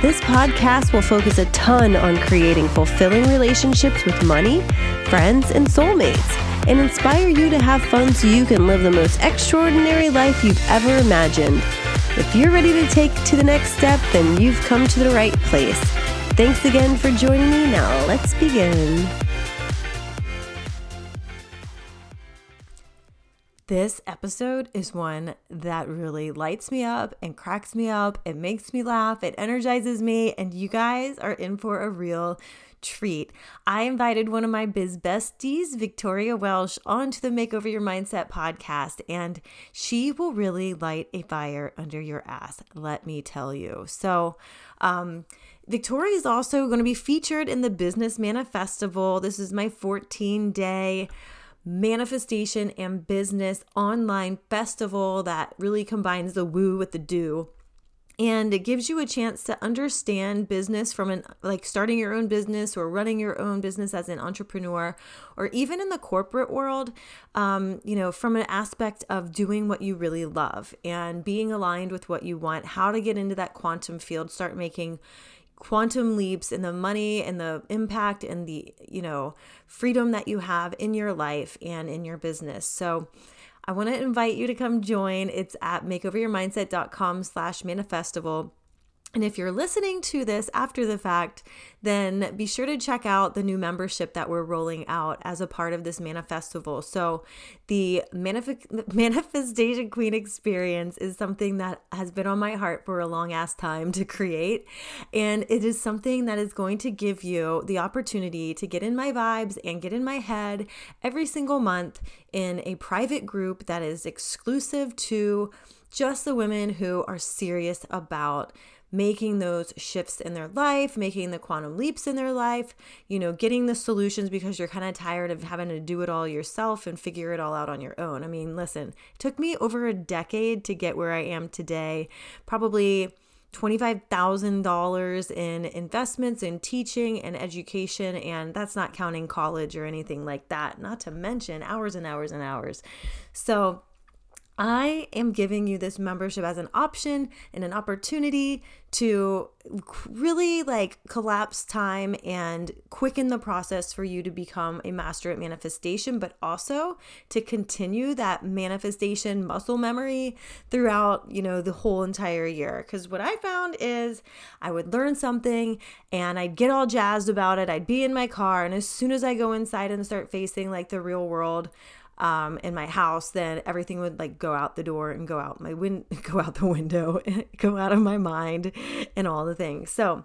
This podcast will focus a ton on creating fulfilling relationships with money, friends, and soulmates and inspire you to have fun so you can live the most extraordinary life you've ever imagined. If you're ready to take to the next step, then you've come to the right place. Thanks again for joining me. Now, let's begin. This episode is one that really lights me up and cracks me up. It makes me laugh, it energizes me, and you guys are in for a real treat. I invited one of my biz besties, Victoria Welsh, onto the Makeover Your Mindset podcast, and she will really light a fire under your ass, let me tell you. So, um, Victoria is also going to be featured in the Business Manifestival. This is my 14 day manifestation and business online festival that really combines the woo with the do. And it gives you a chance to understand business from an like starting your own business or running your own business as an entrepreneur or even in the corporate world um, you know from an aspect of doing what you really love and being aligned with what you want. How to get into that quantum field start making quantum leaps in the money and the impact and the you know freedom that you have in your life and in your business so I want to invite you to come join. It's at makeoveryourmindset.com slash manifestival. And if you're listening to this after the fact, then be sure to check out the new membership that we're rolling out as a part of this manifestival. So, the Manif- Manifestation Queen experience is something that has been on my heart for a long ass time to create. And it is something that is going to give you the opportunity to get in my vibes and get in my head every single month in a private group that is exclusive to just the women who are serious about making those shifts in their life, making the quantum leaps in their life, you know, getting the solutions because you're kind of tired of having to do it all yourself and figure it all out on your own. I mean, listen, it took me over a decade to get where I am today. Probably $25,000 in investments in teaching and education. And that's not counting college or anything like that, not to mention hours and hours and hours. So, I am giving you this membership as an option and an opportunity to really like collapse time and quicken the process for you to become a master at manifestation, but also to continue that manifestation muscle memory throughout, you know, the whole entire year. Because what I found is I would learn something and I'd get all jazzed about it. I'd be in my car, and as soon as I go inside and start facing like the real world, um, in my house, then everything would like go out the door and go out my win go out the window, go out of my mind, and all the things. So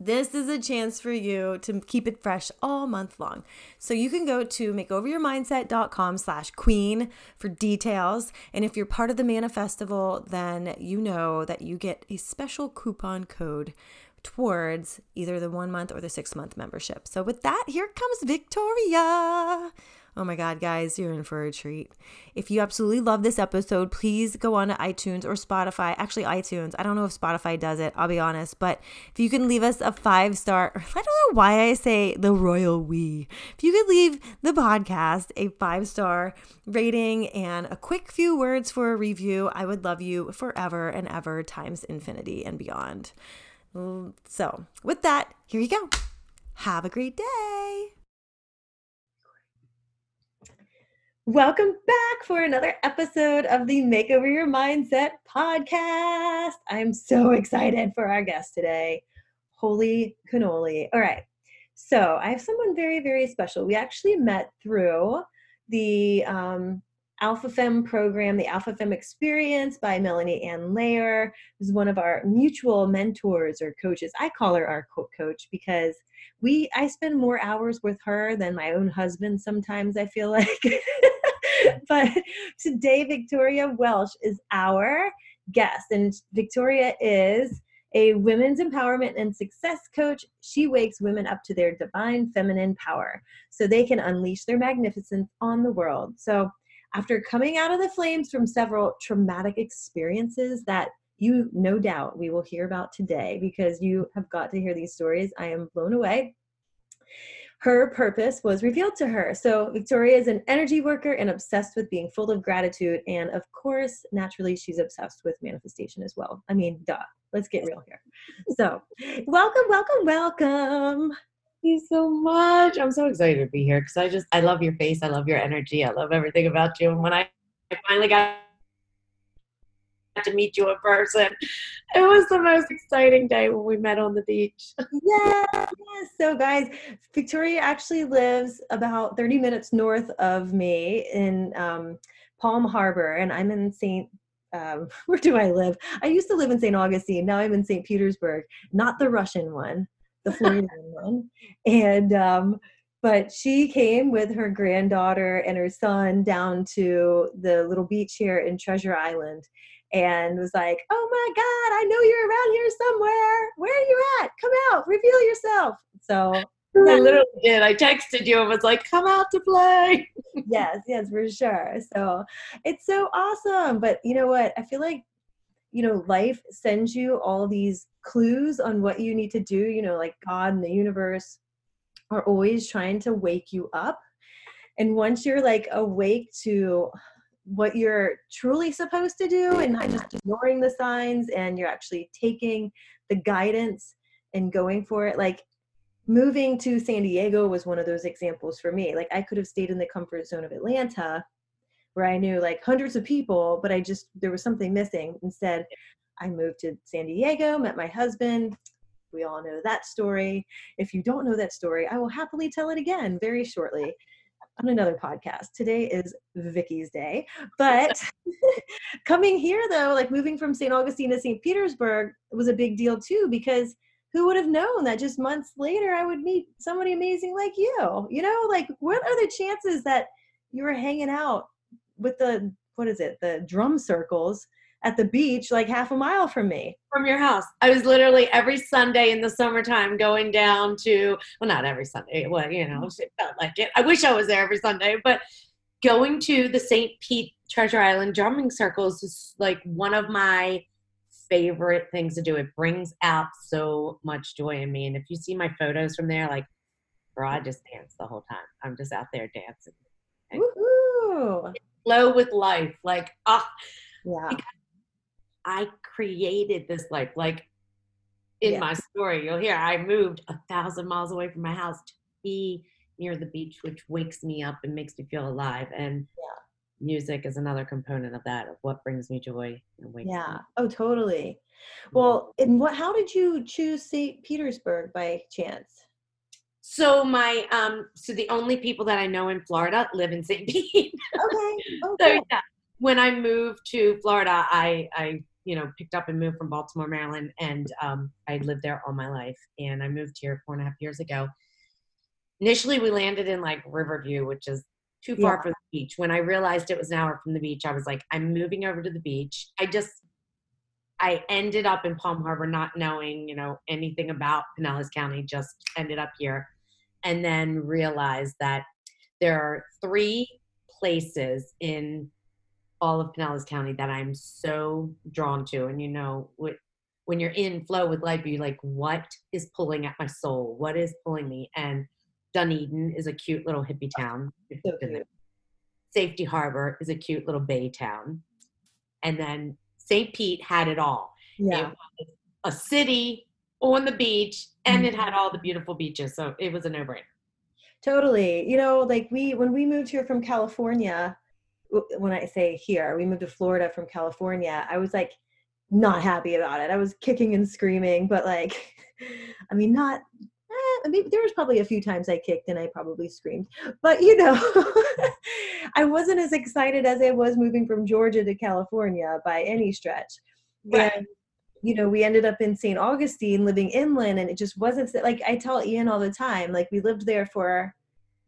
this is a chance for you to keep it fresh all month long. So you can go to makeoveryourmindset.com slash queen for details. And if you're part of the Manifestival, then you know that you get a special coupon code towards either the one month or the six month membership. So with that, here comes Victoria. Oh my God, guys, you're in for a treat. If you absolutely love this episode, please go on to iTunes or Spotify. Actually, iTunes. I don't know if Spotify does it, I'll be honest. But if you can leave us a five star, I don't know why I say the royal we. If you could leave the podcast a five star rating and a quick few words for a review, I would love you forever and ever times infinity and beyond. Mm, so, with that, here you go. Have a great day. Welcome back for another episode of the Makeover Your Mindset podcast. I'm so excited for our guest today. Holy cannoli. All right. So I have someone very, very special. We actually met through the um, Alpha Femme program, the Alpha Femme Experience by Melanie Ann Layer, who's one of our mutual mentors or coaches. I call her our coach because we I spend more hours with her than my own husband sometimes, I feel like. but today, Victoria Welsh is our guest, and Victoria is a women's empowerment and success coach. She wakes women up to their divine feminine power so they can unleash their magnificence on the world. So, after coming out of the flames from several traumatic experiences that you no doubt we will hear about today because you have got to hear these stories. I am blown away. Her purpose was revealed to her. So, Victoria is an energy worker and obsessed with being full of gratitude. And of course, naturally, she's obsessed with manifestation as well. I mean, duh. Let's get real here. So, welcome, welcome, welcome. Thank you so much. I'm so excited to be here because I just, I love your face. I love your energy. I love everything about you. And when I, I finally got to meet you in person. It was the most exciting day when we met on the beach. yeah, yes. So, guys, Victoria actually lives about 30 minutes north of me in um, Palm Harbor, and I'm in St. Um, where do I live? I used to live in St. Augustine. Now I'm in St. Petersburg, not the Russian one, the Floridian one. And um, but she came with her granddaughter and her son down to the little beach here in Treasure Island and was like, "Oh my God, I know you're around here somewhere. Where are you at? Come out, reveal yourself." So I literally did. I texted you and was like, "Come out to play." yes, yes, for sure. So it's so awesome. But you know what? I feel like you know life sends you all these clues on what you need to do. You know, like God and the universe are always trying to wake you up. And once you're like awake to what you're truly supposed to do and not just ignoring the signs and you're actually taking the guidance and going for it. Like moving to san diego was one of those examples for me. Like i could have stayed in the comfort zone of atlanta where i knew like hundreds of people but i just there was something missing. Instead i moved to san diego met my husband. We all know that story. If you don't know that story i will happily tell it again very shortly on another podcast. Today is Vicky's day. But coming here though, like moving from St. Augustine to St. Petersburg was a big deal too because who would have known that just months later I would meet somebody amazing like you? You know, like what are the chances that you were hanging out with the what is it, the drum circles at the beach like half a mile from me. From your house. I was literally every Sunday in the summertime going down to, well, not every Sunday, well, you know, it felt like it. I wish I was there every Sunday, but going to the St. Pete Treasure Island drumming circles is like one of my favorite things to do. It brings out so much joy in me. And if you see my photos from there, like, bro, I just dance the whole time. I'm just out there dancing. Woohoo! Flow with life. Like, ah. Yeah. I created this life. Like in yeah. my story, you'll hear I moved a thousand miles away from my house to be near the beach, which wakes me up and makes me feel alive. And yeah. music is another component of that, of what brings me joy and wakes Yeah. Me. Oh, totally. Well, and what? How did you choose St. Petersburg by chance? So my um, so the only people that I know in Florida live in St. Pete. okay. okay. So yeah, when I moved to Florida, I I you know, picked up and moved from Baltimore, Maryland, and um, I lived there all my life. And I moved here four and a half years ago. Initially, we landed in like Riverview, which is too far yeah. from the beach. When I realized it was an hour from the beach, I was like, I'm moving over to the beach. I just, I ended up in Palm Harbor not knowing, you know, anything about Pinellas County, just ended up here. And then realized that there are three places in all of Pinellas County that I'm so drawn to. And you know, when you're in flow with life, you're like, what is pulling at my soul? What is pulling me? And Dunedin is a cute little hippie town. So Safety Harbor is a cute little bay town. And then St. Pete had it all. Yeah. It a city on the beach and it mm-hmm. had all the beautiful beaches. So it was a no brainer. Totally. You know, like we, when we moved here from California, when I say here, we moved to Florida from California, I was like not happy about it. I was kicking and screaming, but like, I mean, not. Eh, I mean, there was probably a few times I kicked and I probably screamed, but you know, I wasn't as excited as I was moving from Georgia to California by any stretch. Right. And you know, we ended up in St. Augustine living inland, and it just wasn't like I tell Ian all the time. Like we lived there for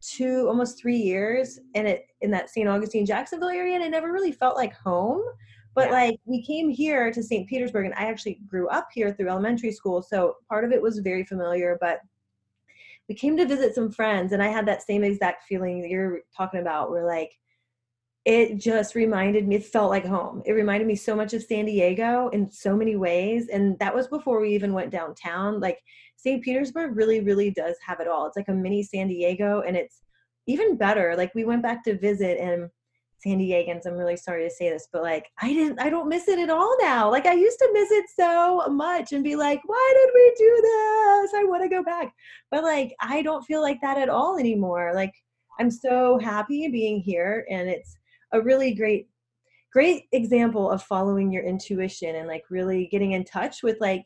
two almost three years and it in that st augustine jacksonville area and it never really felt like home but yeah. like we came here to st petersburg and i actually grew up here through elementary school so part of it was very familiar but we came to visit some friends and i had that same exact feeling that you're talking about where like it just reminded me, it felt like home. It reminded me so much of San Diego in so many ways. And that was before we even went downtown. Like St. Petersburg really, really does have it all. It's like a mini San Diego and it's even better. Like we went back to visit and San Diegans, I'm really sorry to say this, but like I didn't I don't miss it at all now. Like I used to miss it so much and be like, why did we do this? I want to go back. But like I don't feel like that at all anymore. Like I'm so happy being here and it's a really great great example of following your intuition and like really getting in touch with like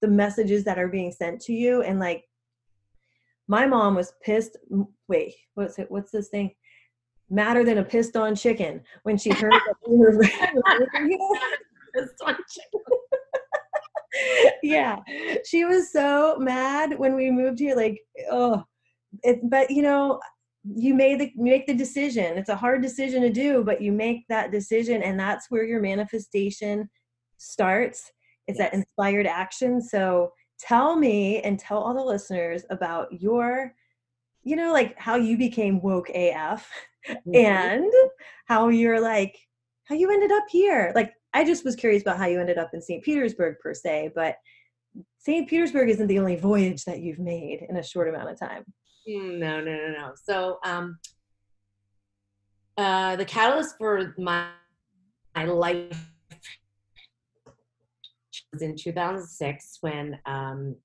the messages that are being sent to you. And like my mom was pissed wait what's it what's this thing? Madder than a pissed on chicken when she heard that we were pissed on chicken yeah she was so mad when we moved here like oh it, but you know you made the make the decision. It's a hard decision to do but you make that decision and that's where your manifestation starts it's yes. that inspired action so tell me and tell all the listeners about your you know like how you became woke af mm-hmm. and how you're like how you ended up here like i just was curious about how you ended up in st petersburg per se but st petersburg isn't the only voyage that you've made in a short amount of time Mm, no, no, no, no. So, um, uh, the catalyst for my my life was in 2006 when um,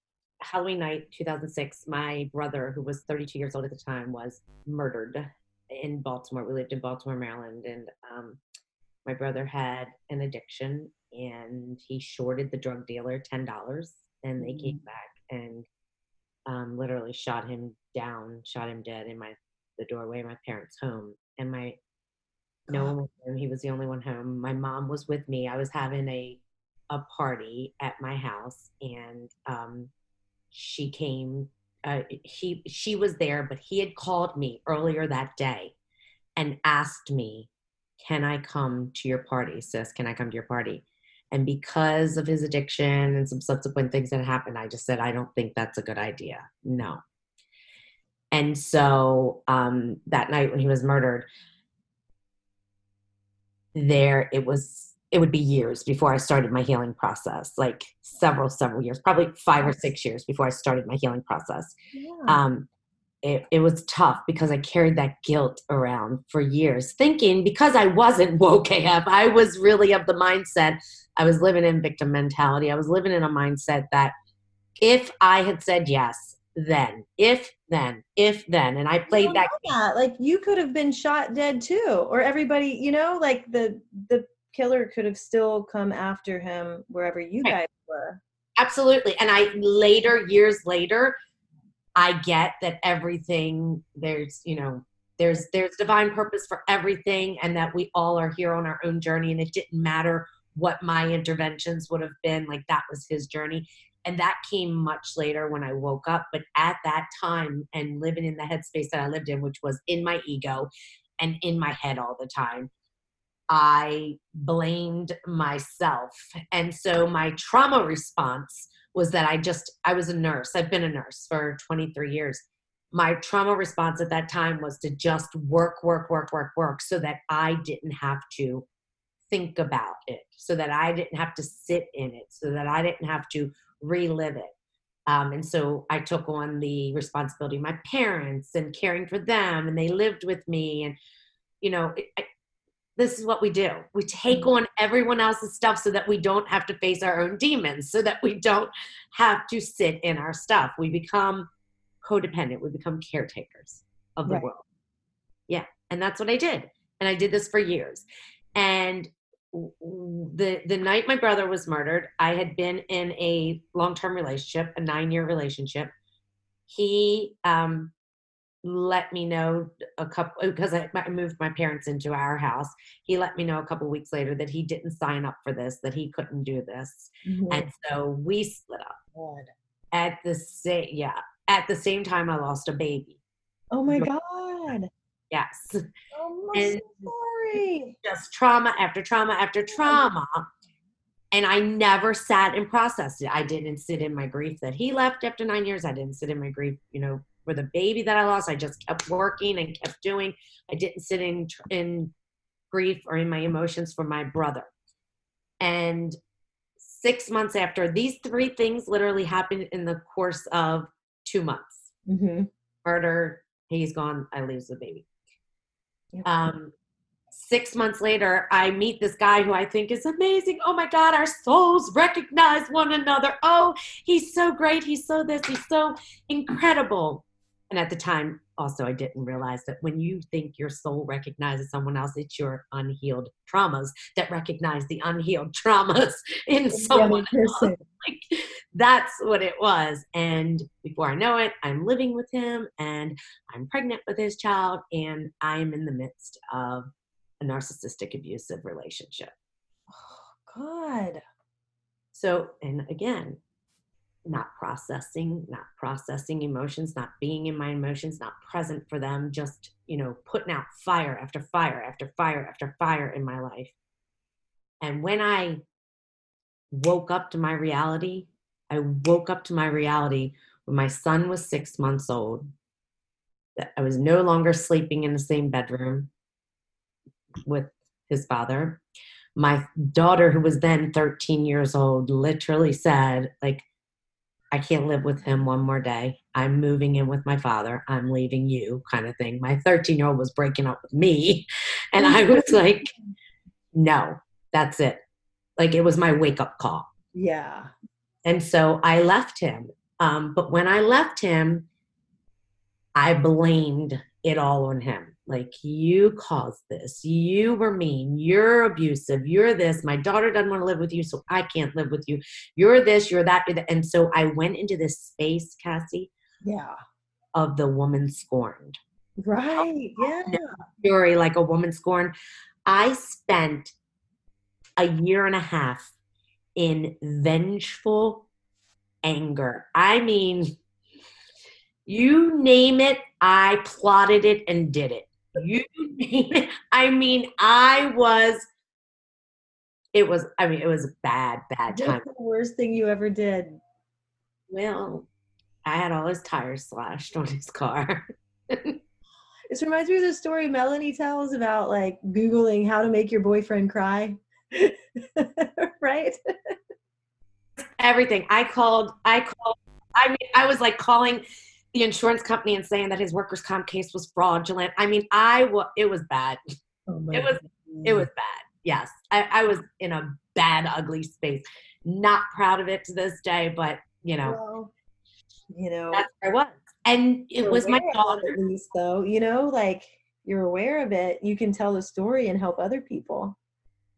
Halloween night 2006. My brother, who was 32 years old at the time, was murdered in Baltimore. We lived in Baltimore, Maryland, and um, my brother had an addiction, and he shorted the drug dealer ten dollars, and they mm-hmm. came mm. back and um, literally shot him down, shot him dead in my the doorway of my parents' home. And my no one was home. He was the only one home. My mom was with me. I was having a a party at my house, and um, she came. Uh, he she was there, but he had called me earlier that day and asked me, "Can I come to your party, sis? Can I come to your party?" And because of his addiction and some subsequent things that happened, I just said, I don't think that's a good idea. No. And so um, that night when he was murdered, there it was it would be years before I started my healing process, like several, several years, probably five or six years before I started my healing process. Yeah. Um, it, it was tough because I carried that guilt around for years, thinking because I wasn't woke AF, I was really of the mindset I was living in victim mentality. I was living in a mindset that if I had said yes, then, if then, if then, and I played that, that. Like you could have been shot dead too, or everybody, you know, like the the killer could have still come after him wherever you right. guys were. Absolutely, and I later, years later, I get that everything there's, you know, there's there's divine purpose for everything, and that we all are here on our own journey, and it didn't matter what my interventions would have been like that was his journey and that came much later when i woke up but at that time and living in the headspace that i lived in which was in my ego and in my head all the time i blamed myself and so my trauma response was that i just i was a nurse i've been a nurse for 23 years my trauma response at that time was to just work work work work work so that i didn't have to think about it so that I didn't have to sit in it, so that I didn't have to relive it. Um, and so I took on the responsibility of my parents and caring for them, and they lived with me. And, you know, it, this is what we do we take mm-hmm. on everyone else's stuff so that we don't have to face our own demons, so that we don't have to sit in our stuff. We become codependent, we become caretakers of the right. world. Yeah. And that's what I did. And I did this for years. And the the night my brother was murdered, I had been in a long term relationship, a nine year relationship. He um, let me know a couple because I, I, moved my parents into our house. He let me know a couple weeks later that he didn't sign up for this, that he couldn't do this, mm-hmm. and so we split up. God. At the same yeah, at the same time, I lost a baby. Oh my god! Yes. Oh, and sorry. Just trauma after trauma after trauma. And I never sat and processed it. I didn't sit in my grief that he left after nine years. I didn't sit in my grief, you know, for the baby that I lost. I just kept working and kept doing. I didn't sit in in grief or in my emotions for my brother. And six months after, these three things literally happened in the course of two months Mm-hmm. murder, he's gone, I lose the baby. Um, six months later, I meet this guy who I think is amazing. Oh my God, our souls recognize one another. Oh, he's so great. He's so this, he's so incredible. And at the time, also, I didn't realize that when you think your soul recognizes someone else, it's your unhealed traumas that recognize the unhealed traumas in someone else. Like, that's what it was. And before I know it, I'm living with him and I'm pregnant with his child, and I'm in the midst of a narcissistic abusive relationship. Oh, God. So, and again, not processing, not processing emotions, not being in my emotions, not present for them, just, you know, putting out fire after fire after fire after fire in my life. And when I woke up to my reality, I woke up to my reality when my son was six months old, that I was no longer sleeping in the same bedroom with his father. My daughter, who was then 13 years old, literally said, like, I can't live with him one more day. I'm moving in with my father. I'm leaving you, kind of thing. My 13 year old was breaking up with me. And I was like, no, that's it. Like, it was my wake up call. Yeah. And so I left him. Um, but when I left him, I blamed it all on him. Like, you caused this. You were mean. You're abusive. You're this. My daughter doesn't want to live with you, so I can't live with you. You're this, you're that. You're that. And so I went into this space, Cassie, Yeah. of the woman scorned. Right. Yeah. Fury, like a woman scorned. I spent a year and a half in vengeful anger. I mean, you name it, I plotted it and did it. You it. I mean, I was, it was, I mean, it was a bad, bad time. The worst thing you ever did? Well, I had all his tires slashed on his car. This reminds me of the story Melanie tells about like Googling how to make your boyfriend cry. right? everything. I called, I called, I mean, I was like calling the insurance company and saying that his workers' comp case was fraudulent. I mean, I was, it was bad. Oh It was, it was bad. Yes. I, I was in a bad, ugly space. Not proud of it to this day, but you know, Well, you know, that's where I was. And it was my daughter. At least, though, you know, like you're aware of it. You can tell the story and help other people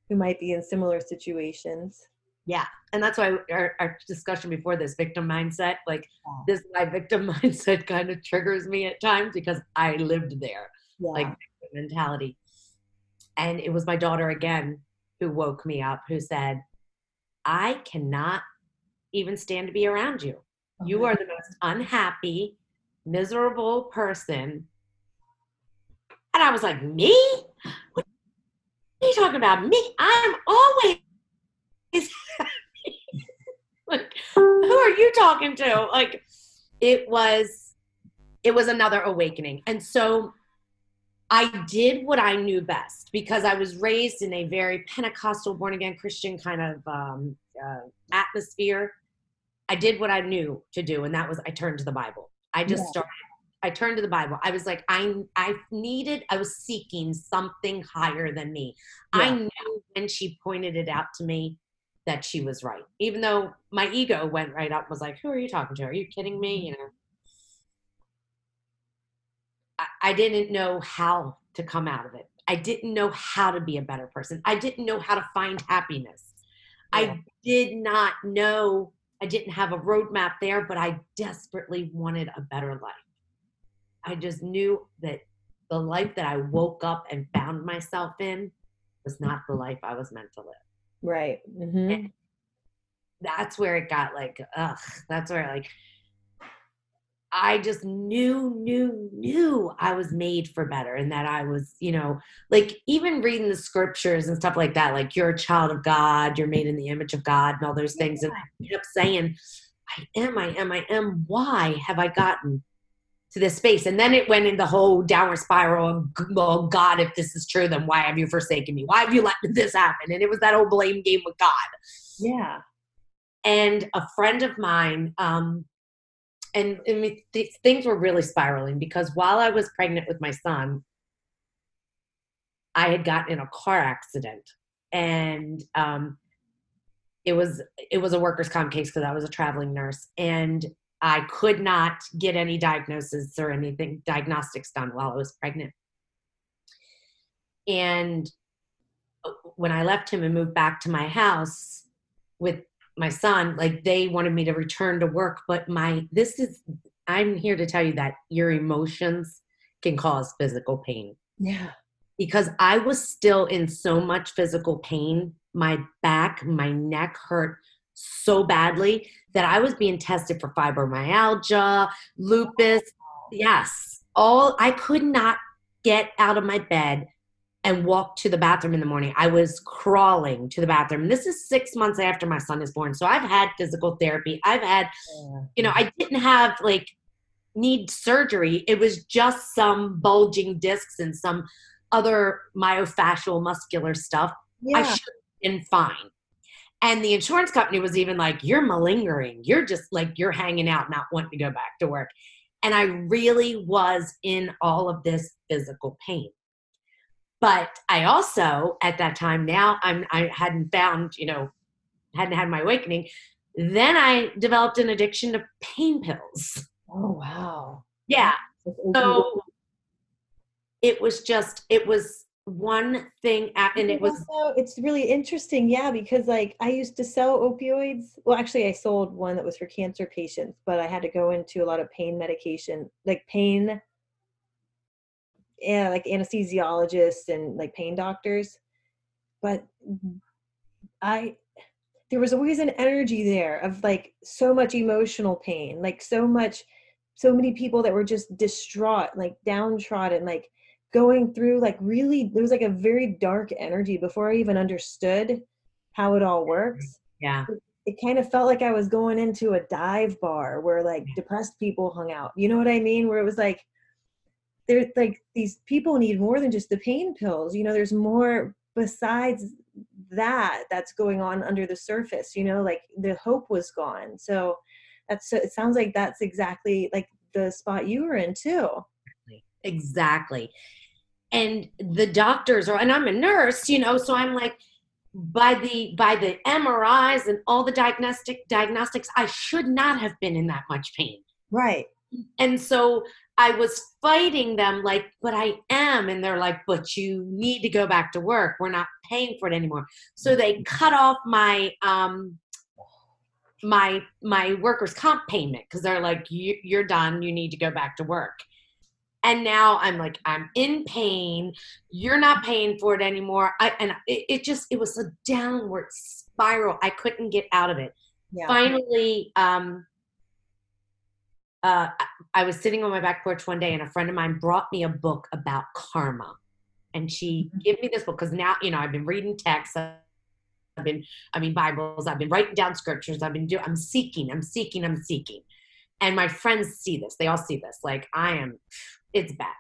who might be in similar situations. Yeah. And that's why our, our discussion before this victim mindset, like Yeah. this, my victim mindset kind of triggers me at times because I lived there. Yeah. like mentality. And it was my daughter again who woke me up, who said, I cannot even stand to be around you. You oh are the most unhappy, miserable person. And I was like, Me? What are you talking about? Me? I'm always. Like, who are you talking to? Like, it was, it was another awakening. And so I did what I knew best because I was raised in a very Pentecostal, born again Christian kind of um, uh, atmosphere. I did what I knew to do, and that was I turned to the Bible. I just Yeah. started. I turned to the Bible. I was like, I, I needed, I was seeking something higher than me. I knew when she pointed it out to me that she was right, even though my ego went right up, was like, who are you talking to? Are you kidding me? Mm-hmm. You know. I, I didn't know how to come out of it. I didn't know how to be a better person. I didn't know how to find happiness. Yeah. I did not know, I didn't have a roadmap there, but I desperately wanted a better life. I just knew that the life that I woke up and found myself in was not the life I was meant to live. Right. hmm That's where it got like, ugh, that's where like, I just knew, knew, knew I was made for better and that I was, you know, like even reading the scriptures and stuff like that, like you're a child of God, you're made in the image of God and all those things. And I kept saying, I am, I am, I am. Why have I gotten to this space. And then it went in the whole downward spiral. of, oh God, if this is true, then why have you forsaken me? Why have you let this happen? And it was that whole blame game with God. Yeah. And a friend of mine, um, and, and th- things were really spiraling because while I was pregnant with my son, I had gotten in a car accident, and um, it was it was a workers' comp case because I was a traveling nurse, and I could not get any diagnosis or anything diagnostics done while I was pregnant. And uh, when I left him and moved back to my house with my son, like they wanted me to return to work, but my this is I'm here to tell you that your emotions can cause physical pain. Yeah. Because I was still in so much physical pain. My back, my neck hurt so badly that I was being tested for fibromyalgia, lupus. Yes, all I could not get out of my bed and walk to the bathroom in the morning. I was crawling to the bathroom. This is six months after my son is born. So I've had physical therapy. I've had, you know, I didn't have like need surgery. It was just some bulging discs and some other myofascial muscular stuff. Yeah. I should have been fine. And the insurance company was even like, You're malingering. You're just like, you're hanging out, not wanting to go back to work. And I really was in all of this physical pain. But I also, at that time, now I'm, I hadn't found, you know, hadn't had my awakening. Then I developed an addiction to pain pills. Oh, wow. Yeah. So it was just, it was one thing and it was also, it's really interesting yeah because like i used to sell opioids. Well actually i sold one that was for cancer patients but i had to go into a lot of pain medication like pain yeah like anesthesiologists and like pain doctors. But i there was always an energy there of like so much emotional pain like so much so many people that were just distraught like downtrodden like going through like really there was like a very dark energy before I even understood how it all works. Yeah. It, it kind of felt like I was going into a dive bar where like depressed people hung out. You know what I mean? Where it was like there's like these people need more than just the pain pills. You know, there's more besides that that's going on under the surface, you know, like the hope was gone. So that's so it sounds like that's exactly like the spot you were in too. Exactly. And the doctors are and i'm a nurse you know so i'm like by the by the mris and all the diagnostic diagnostics i should not have been in that much pain. Right. And so i was fighting them like but i am. And they're like but you need to go back to work. We're not paying for it anymore. So they cut off my um my my workers comp payment because they're like you, you're done. You need to go back to work and now i'm like i'm in pain you're not paying for it anymore I, and it, it, just it was a downward spiral i couldn't get out of it yeah. finally um uh, I was sitting on my back porch one day and a friend of mine brought me a book about karma. And she mm-hmm. gave me this book because now, you know, I've been reading texts. I've been, I mean, Bibles. I've been writing down scriptures. I've been doing, I'm seeking, I'm seeking, I'm seeking. And my friends see this. They all see this. Like, I am it's bad.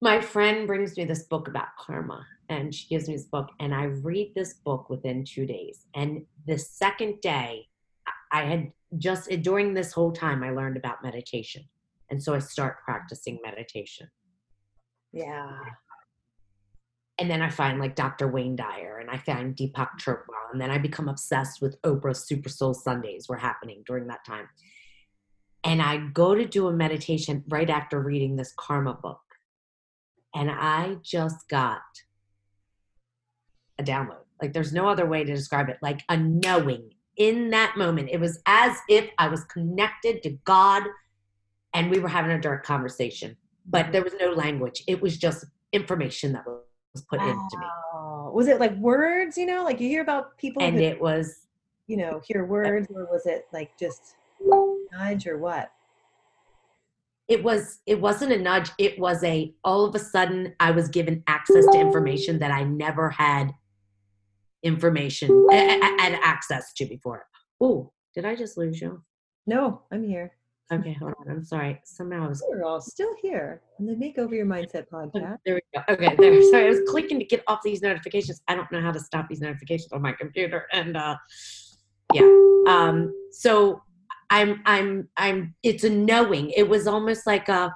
My friend brings me this book about karma and she gives me this book and I read this book within 2 days. And the second day I had just during this whole time I learned about meditation. And so I start practicing meditation. Yeah. And then I find like Dr. Wayne Dyer and I find Deepak mm. Chopra. And then I become obsessed with Oprah's Super Soul Sundays were happening during that time. And I go to do a meditation right after reading this karma book. And I just got a download. Like there's no other way to describe it. Like a knowing in that moment. It was as if I was connected to God and we were having a direct conversation. But mm-hmm. there was no language. It was just information that was put wow. into me. Was it like words, you know, like you hear about people and who, it was you know, hear words, or was it like just nudge or what? It was it wasn't a nudge. It was a all of a sudden I was given access to information that I never had information and access to before. Oh, did I just lose you? No, I'm here. Okay, hold on. I'm sorry. Somehow I was. We're all still here on the Make Over Your Mindset podcast. There we go. Okay, there. Sorry, I was clicking to get off these notifications. I don't know how to stop these notifications on my computer, and uh, yeah. Um. So I'm. I'm. I'm. It's a knowing. It was almost like a.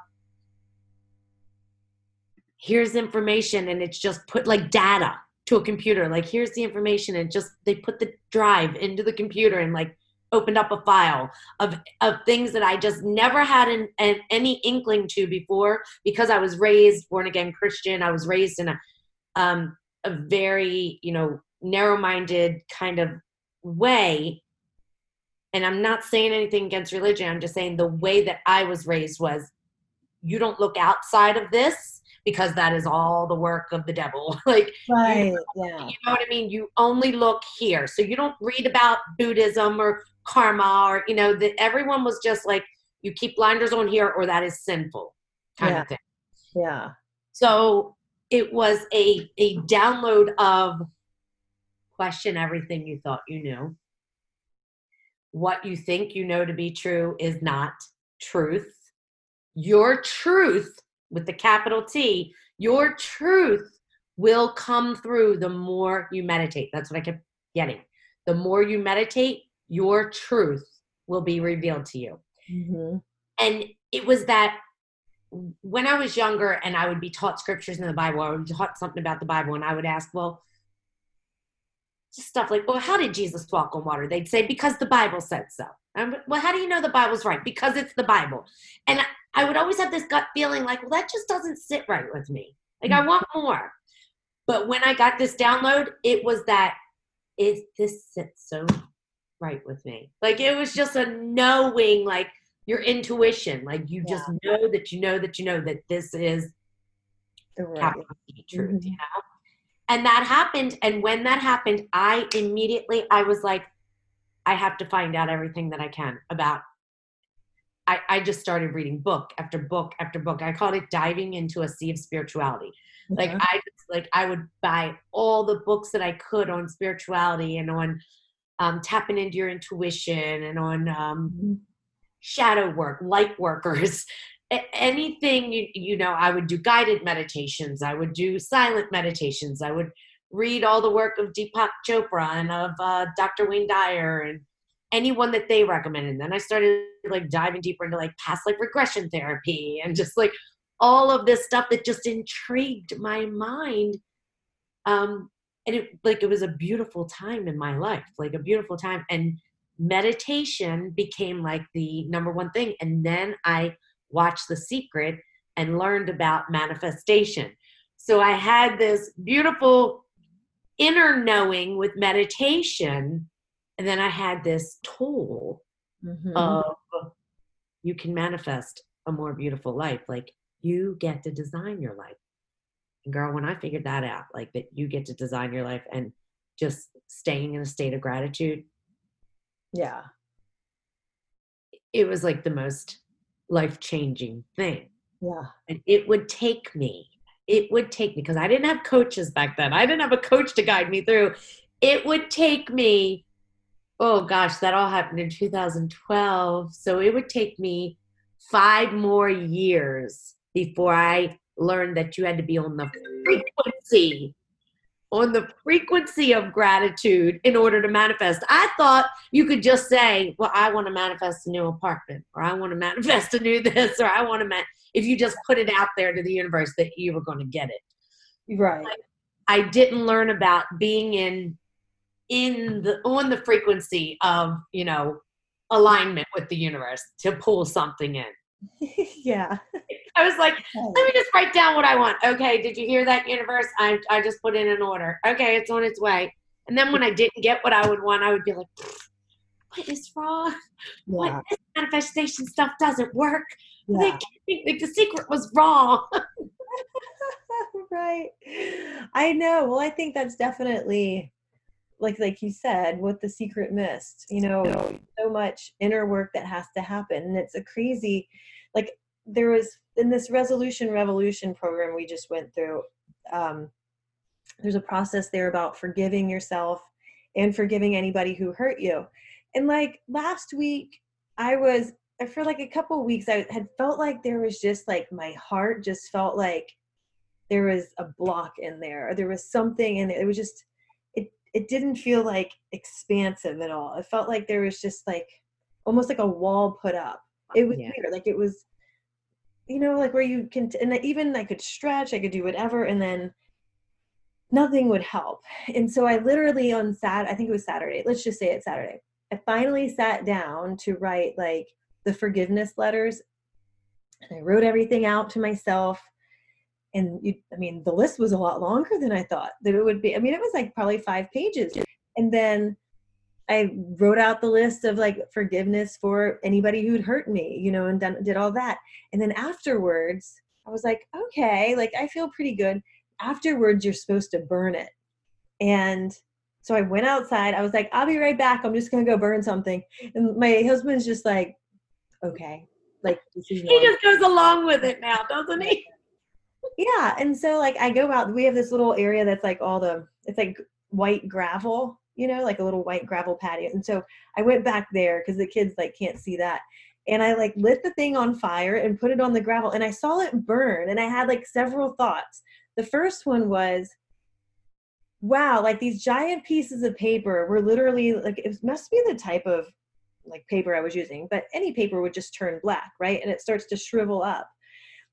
Here's information, and it's just put like data to a computer. Like here's the information, and just they put the drive into the computer, and like opened up a file of of things that I just never had an, an, any inkling to before because I was raised born again Christian. I was raised in a um, a very you know narrow minded kind of way. And I'm not saying anything against religion. I'm just saying the way that I was raised was you don't look outside of this because that is all the work of the devil. like, right, you know, yeah. You know what I mean? You only look here. So you don't read about Buddhism or karma or, you know, that everyone was just like, you keep blinders on here or that is sinful kind Yeah. of thing. Yeah. So it was a, a download of question everything you thought you knew. What you think you know to be true is not truth. Your truth, with the capital T, your truth will come through the more you meditate. That's what I kept getting. The more you meditate, your truth will be revealed to you hmm and it was that when I was younger and I would be taught scriptures in the Bible, I would be taught something about the Bible, and I would ask, well, just stuff like, well, how did Jesus walk on water? They'd say, because the Bible said so. And I'm, well, how do you know the Bible's right? Because it's the Bible. And I, would always have this gut feeling like, well, that just doesn't sit right with me. Like, I want more. But when I got this download, it was that it this sits so right with me. Like it was just a knowing, like your intuition, like you just know that you know that you know that this is The right. truth, Mhm. you know? And that happened. And when that happened, I immediately I was like, I have to find out everything that I can about I, I just started reading book after book after book. I called it diving into a sea of spirituality. Like Mhm. I just like I would buy all the books that I could on spirituality and on um, tapping into your intuition and on um, Mhm. shadow work, light workers, anything you, you know. I would do guided meditations. I would do silent meditations. I would read all the work of Deepak Chopra and of uh, Dr. Wayne Dyer and anyone that they recommended. And then I started like diving deeper into like past like regression therapy and just like all of this stuff that just intrigued my mind. Um, and it like it was a beautiful time in my life, like a beautiful time. And meditation became like the number one thing. And then I watched The Secret and learned about manifestation. So I had this beautiful inner knowing with meditation. And then I had this tool Mhm. of you can manifest a more beautiful life. Like you get to design your life. And girl, when I figured that out, like that you get to design your life and just staying in a state of gratitude, yeah. it was like the most life changing thing. Yeah. And it would take me, it would take me, because I didn't have coaches back then. I didn't have a coach to guide me through. It would take me, oh gosh, that all happened in 2012. So it would take me five more years before I learned that you had to be on the frequency, on the frequency of gratitude in order to manifest. I thought you could just say, well, I want to manifest a new apartment, or I want to manifest a new this, or I want to, man-, if you just put it out there to the universe that you were going to get it. Right. I didn't learn about being in in the on the frequency of you know alignment with the universe to pull something in. yeah. I was like, let me just write down what I want. Okay, did you hear that, universe? I I just put in an order. Okay, it's on its way. And then when I didn't get what I would want, I would be like, what is wrong? What Yeah. this manifestation stuff doesn't work. They Yeah. be- like the secret was wrong. right. I know. Well, I think that's definitely like like you said, what the secret missed. You know, so much inner work that has to happen. And it's a crazy like there was in this resolution revolution program we just went through, um, there's a process there about forgiving yourself and forgiving anybody who hurt you. And like last week, I was for like a couple weeks I had felt like there was just like my heart just felt like there was a block in there or there was something and it was just it it didn't feel like expansive at all. It felt like there was just like almost like a wall put up. It was yeah. weird. Like it was you know like where you can and even I could stretch, I could do whatever and then nothing would help. And so I literally on Sat I think it was Saturday. Let's just say it's Saturday. I finally sat down to write like the forgiveness letters and I wrote everything out to myself. And you, I mean, the list was a lot longer than I thought that it would be. I mean, it was like probably five pages. And then I wrote out the list of like forgiveness for anybody who'd hurt me, you know, and done, did all that. And then afterwards, I was like, okay, like I feel pretty good. Afterwards, you're supposed to burn it. And so I went outside. I was like, I'll be right back. I'm just going to go burn something. And my husband's just like, okay. Like, he just goes along with it now, doesn't he? Yeah. And so, like, I go out, we have this little area that's like all the, it's like white gravel, you know, like a little white gravel patio. And so I went back there because the kids, like, can't see that. And I like lit the thing on fire and put it on the gravel and I saw it burn. And I had like several thoughts. The first one was, wow, like these giant pieces of paper were literally like it must be the type of like paper I was using, but any paper would just turn black, right? And it starts to shrivel up.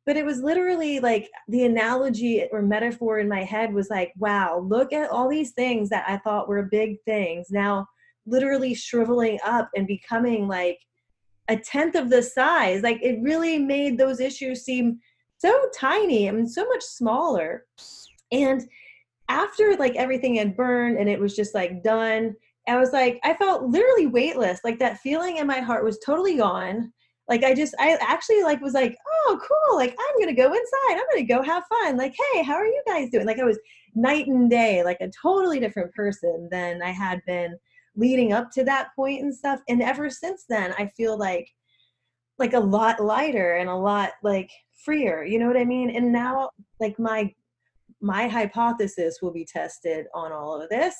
But it was literally like the analogy or metaphor in my head was like, wow, look at all these things that I thought were big things now literally shriveling up and becoming like a tenth of the size. Like it really made those issues seem so tiny I and mean, so much smaller. And after like everything had burned and it was just like done, I was like, I felt literally weightless. Like that feeling in my heart was totally gone. Like I just, I actually like was like, oh, cool. Like I'm gonna go inside. I'm gonna go have fun. Like, hey, how are you guys doing? Like I was night and day, like a totally different person than I had been leading up to that point and stuff. And ever since then, I feel like like a lot lighter and a lot like freer. You know what I mean? And now, like my my hypothesis will be tested on all of this.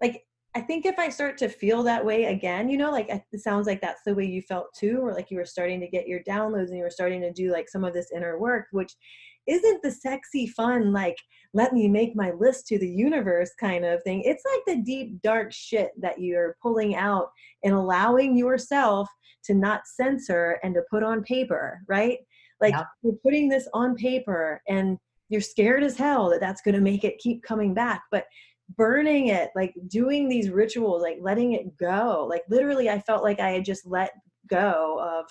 Like, I think if I start to feel that way again, you know, like it sounds like that's the way you felt too, or like you were starting to get your downloads and you were starting to do like some of this inner work, which isn't the sexy, fun, like, let me make my list to the universe kind of thing. It's like the deep, dark shit that you're pulling out and allowing yourself to not censor and to put on paper, right? Like, yep. you're putting this on paper and you're scared as hell that that's going to make it keep coming back but burning it like doing these rituals like letting it go. Like literally i felt like i had just let go of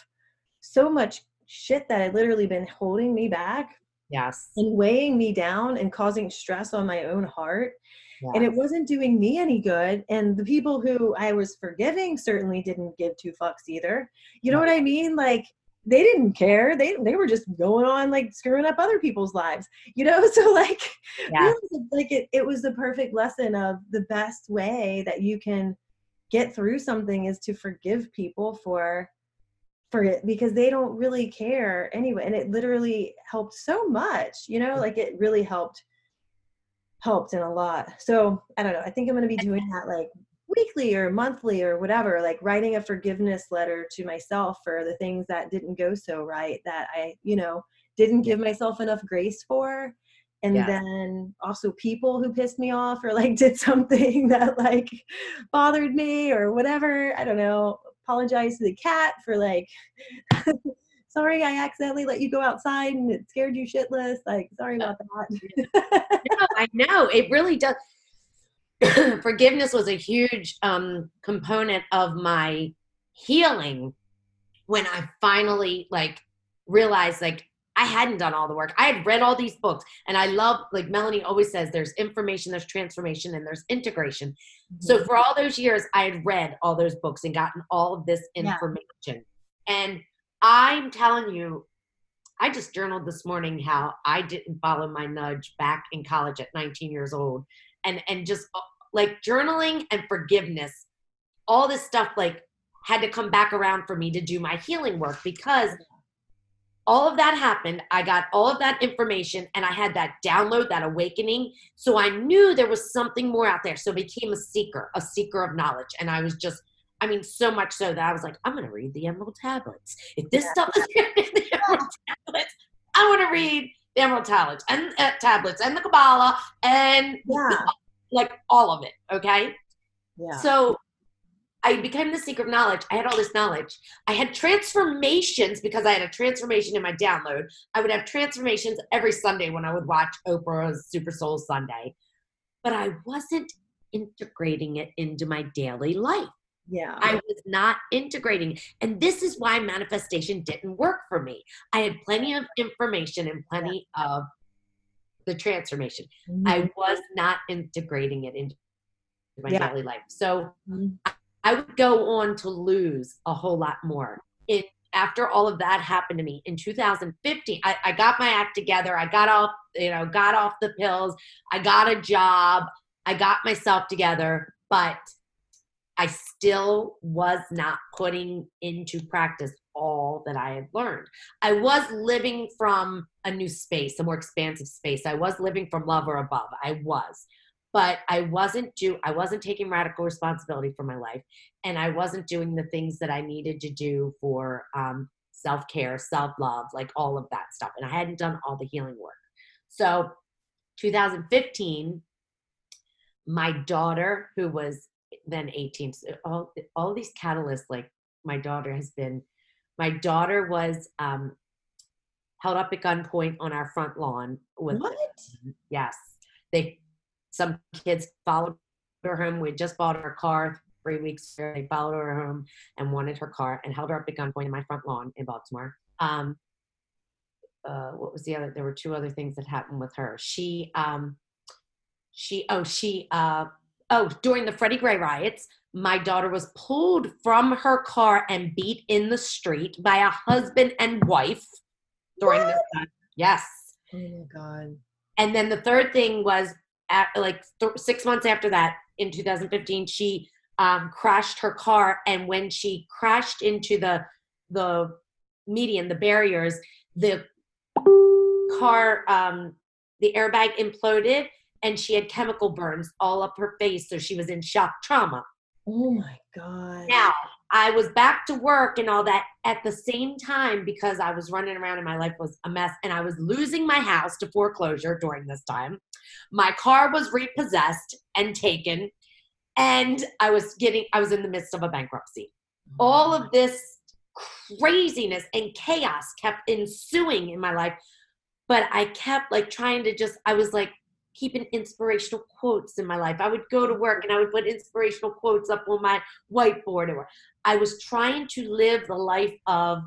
so much shit that had literally been holding me back yes. and weighing me down and causing stress on my own heart. Yes. and it wasn't doing me any good and the people who i was forgiving certainly didn't give two fucks either. You know what i mean? Like they didn't care. They they were just going on like screwing up other people's lives, you know. So like, yeah. like it it was the perfect lesson of the best way that you can get through something is to forgive people for for it because they don't really care anyway. And it literally helped so much, you know. Like it really helped helped in a lot. So I don't know. I think I'm going to be doing that like weekly or monthly or whatever like writing a forgiveness letter to myself for the things that didn't go so right that i you know didn't give myself enough grace for. And yeah. then also people who pissed me off or like did something that like bothered me or whatever i don't know apologize to the cat for like sorry i accidentally let you go outside and it scared you shitless like sorry oh, about that. no i know it really does forgiveness was a huge um, component of my healing when I finally like realized like I hadn't done all the work. I had read all these books and I love like Melanie always says there's information, there's transformation and there's integration. Mm-hmm. So for all those years I had read all those books and gotten all of this information. Yeah. And I'm telling you I just journaled this morning how I didn't follow my nudge back in college at 19 years old and and just uh, like journaling and forgiveness all this stuff like had to come back around for me to do my healing work because all of that happened. I got all of that information and i had that download that awakening. So i knew there was something more out there. So I became a seeker a seeker of knowledge. And i was just I mean, so much so that I was like, I'm going to read the Emerald Tablets. If this yeah. stuff is in the Emerald Tablets, I want to read the Emerald Tablets and uh, tablets and the Kabbalah and yeah. like all of it. Okay. Yeah. So I became the seeker of knowledge. I had all this knowledge. I had transformations because I had a transformation in my download. I would have transformations every Sunday when I would watch Oprah's Super Soul Sunday, but I wasn't integrating it into my daily life. Yeah. I was not integrating. And this is why manifestation didn't work for me. I had plenty of information and plenty yeah. of the transformation. Mm-hmm. I was not integrating it into my yeah. daily life. So mm-hmm. I would go on to lose a whole lot more. It, after all of that happened to me in 2015, I, I got my act together. I got off, you know, got off the pills. I got a job. I got myself together, but I still was not putting into practice all that I had learned. I was living from a new space, a more expansive space. I was living from love or above. I was. But I wasn't do I wasn't taking radical responsibility for my life and I wasn't doing the things that I needed to do for um, self-care, self-love, like all of that stuff. And I hadn't done all the healing work. So 2015 my daughter who was then 18 so all all these catalysts like my daughter has been my daughter was um, held up at gunpoint on our front lawn with what? yes. They some kids followed her home. We just bought her car three weeks ago. They followed her home and wanted her car and held her up at gunpoint in my front lawn in baltimore. Um, uh, what was the other there were two other things that happened with her. She um, she oh she uh, oh, during the Freddie Gray riots, my daughter was pulled from her car and beat in the street by a husband and wife during what? this time. Yes. Oh my God. And then the third thing was at like th- six months after that, in 2015, she um, crashed her car. And when she crashed into the the median, the barriers, the car, um, the airbag imploded and she had chemical burns all up her face. So she was in shock trauma. Oh my God. Now, I was back to work and all that at the same time because I was running around and my life was a mess and I was losing my house to foreclosure during this time. My car was repossessed and taken and I was getting I was in the midst of a bankruptcy. Oh all of this craziness and chaos kept ensuing in my life but I kept like trying to just I was like keeping inspirational quotes in my life. I would go to work and I would put inspirational quotes up on my whiteboard. Or I was trying to live the life of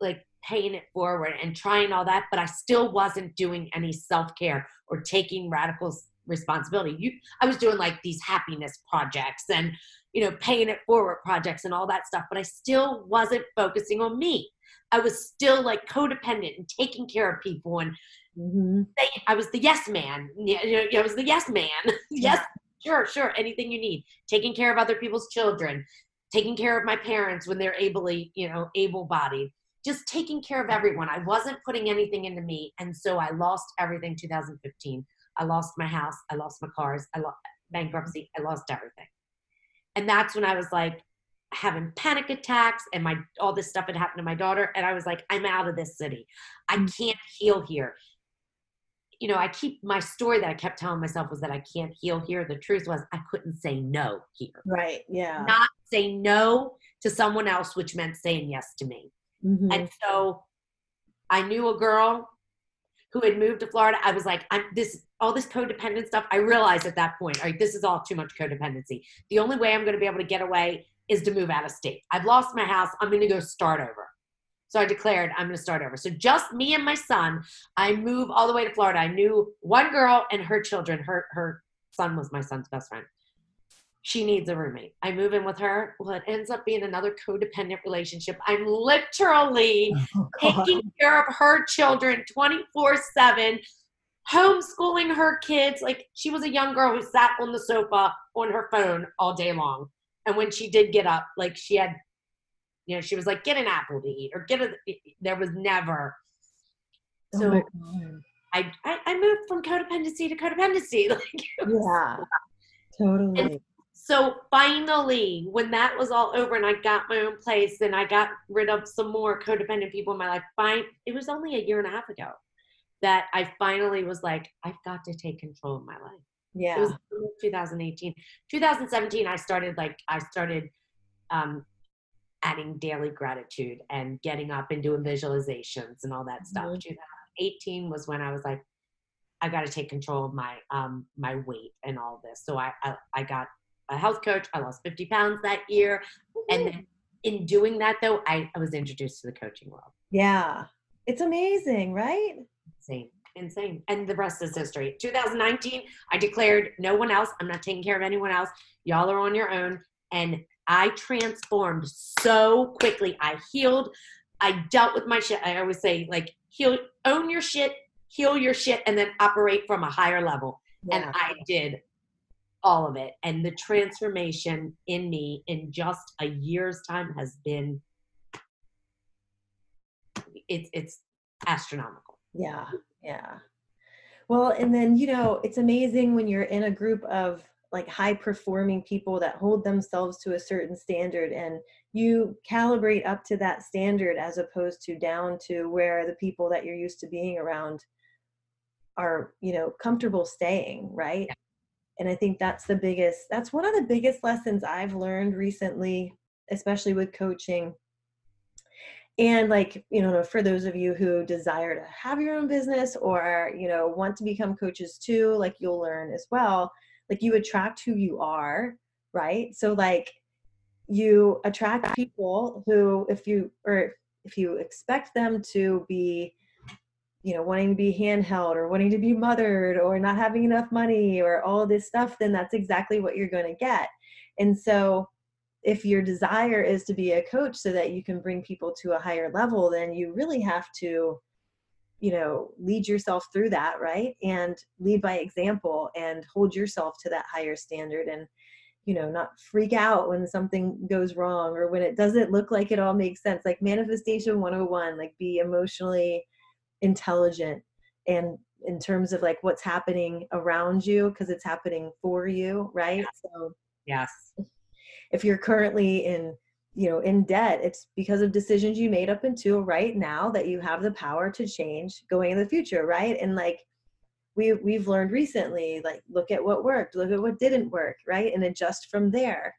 like paying it forward and trying all that, but I still wasn't doing any self care or taking radical responsibility. You, I was doing like these happiness projects and you know paying it forward projects and all that stuff, but I still wasn't focusing on me. I was still like codependent and taking care of people and Mm-hmm. I was the yes man. I was the yes man. yes, sure, sure. Anything you need. Taking care of other people's children, taking care of my parents when they're ably, you know, able-bodied. Just taking care of everyone. I wasn't putting anything into me, and so I lost everything. 2015. I lost my house. I lost my cars. I lost bankruptcy. I lost everything. And that's when I was like, having panic attacks and my all this stuff had happened to my daughter and i was like i'm out of this city i mm. can't heal here you know, I keep my story that I kept telling myself was that I can't heal here. The truth was I couldn't say no here. Right. Yeah. Not say no to someone else, which meant saying yes to me. Mm-hmm. And so I knew a girl who had moved to Florida. I was like, I'm this all this codependent stuff. I realized at that point, all right, this is all too much codependency. The only way I'm going to be able to get away is to move out of state. I've lost my house. I'm going to go start over. So I declared I'm going to start over. So just me and my son. I move all the way to Florida. I knew one girl and her children. Her her son was my son's best friend. She needs a roommate. I move in with her. Well, it ends up being another codependent relationship. I'm literally oh, taking care of her children 24 7, homeschooling her kids. Like she was a young girl who sat on the sofa on her phone all day long. And when she did get up, like she had you know, she was like, get an apple to eat or get a, there was never. Oh so oh I, I, I moved from codependency to codependency. Like, yeah, totally. so finally, when that was all over and I got my own place and I got rid of some more codependent people in my life, fine, it was only a year and a half ago that I finally was like, I've got to take control of my life. Yeah. It was 2018. 2017, I started like, I started um, adding daily gratitude and getting up and doing visualizations and all that stuff. Mhm. 2018 was when I was like, I got to take control of my um my weight and all this. So I, I I got a health coach. I lost 50 pounds that year, and then in doing that though, I, I was introduced to the coaching world. Yeah. It's amazing, right? Insane, insane, and the rest is history. 2019, I declared no one else. I'm not taking care of anyone else. Y'all are on your own, and I transformed so quickly. I healed. I dealt with my shit. I always say like heal, own your shit, heal your shit, and then operate from a higher level. And I did all of it. And the transformation in me in just a year's time has been it's it's astronomical. Yeah, yeah. Well, and then, you know, it's amazing when you're in a group of like high performing people that hold themselves to a certain standard and you calibrate up to that standard as opposed to down to where the people that you're used to being around are, you know, comfortable staying, right? Yeah. And I think that's the biggest, that's one of the biggest lessons I've learned recently, especially with coaching and like you know for those of you who desire to have your own business or you know want to become coaches too like you'll learn as well like you attract who you are right? So like you attract people who if you or if you expect them to be you know wanting to be handheld or wanting to be mothered or not having enough money or all this stuff then that's exactly what you're going to get. And so if your desire is to be a coach so that you can bring people to a higher level then you really have to you know lead yourself through that right? And lead by example and hold yourself to that higher standard and you know not freak out when something goes wrong or when it doesn't look like it all makes sense. Like manifestation 101 like be emotionally intelligent and in terms of like what's happening around you because it's happening for you right? So Yes. if you're currently in you know in debt. It's because of decisions you made up until right now that you have the power to change going in the future right? And like we we've learned recently like look at what worked look at what didn't work right? And adjust from there.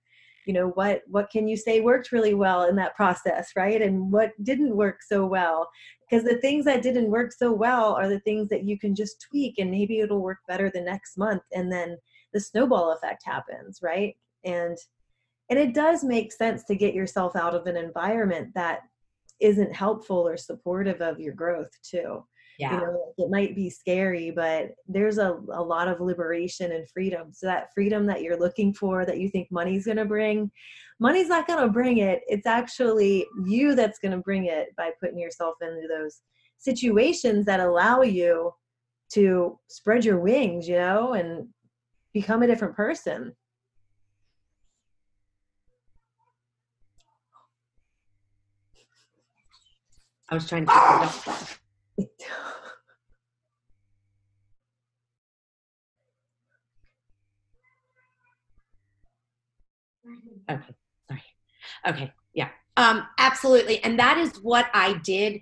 You know what what can you say worked really well in that process right? And what didn't work so well? Because the things that didn't work so well are the things that you can just tweak and maybe it'll work better the next month and then the snowball effect happens right? And and it does make sense to get yourself out of an environment that isn't helpful or supportive of your growth too. Yeah. you know it might be scary but there's a, a lot of liberation and freedom. So that freedom that you're looking for that you think money's going to bring money's not going to bring it. It's actually you that's going to bring it by putting yourself into those situations that allow you to spread your wings you know and become a different person I was trying to keep it up. Okay, sorry. Okay, yeah. Um, absolutely. And that is what I did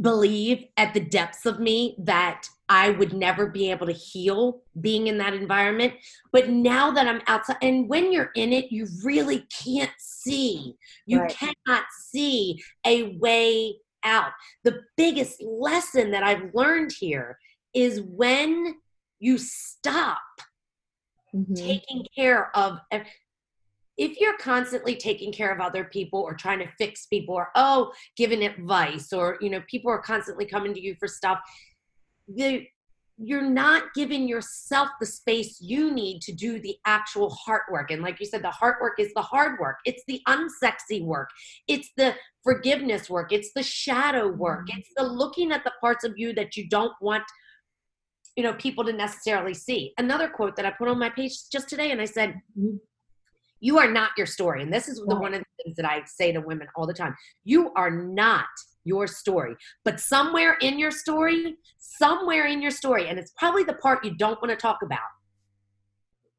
believe at the depths of me that I would never be able to heal being in that environment. But now that I'm outside, and when you're in it, you really can't see. You Right. cannot see a way out. The biggest lesson that I've learned here is when you stop Mhm. taking care of if you're constantly taking care of other people or trying to fix people or oh giving advice or you know people are constantly coming to you for stuff the you're not giving yourself the space you need to do the actual heart work. And like you said the heart work is the hard work. It's the unsexy work. It's the forgiveness work. It's the shadow work. Mhm. it's the looking at the parts of you that you don't want you know people to necessarily see. Another quote that i put on my page just today and i said Mhm. You are not your story and this is the one of the things that i say to women all the time you are not your story but somewhere in your story somewhere in your story and it's probably the part you don't want to talk about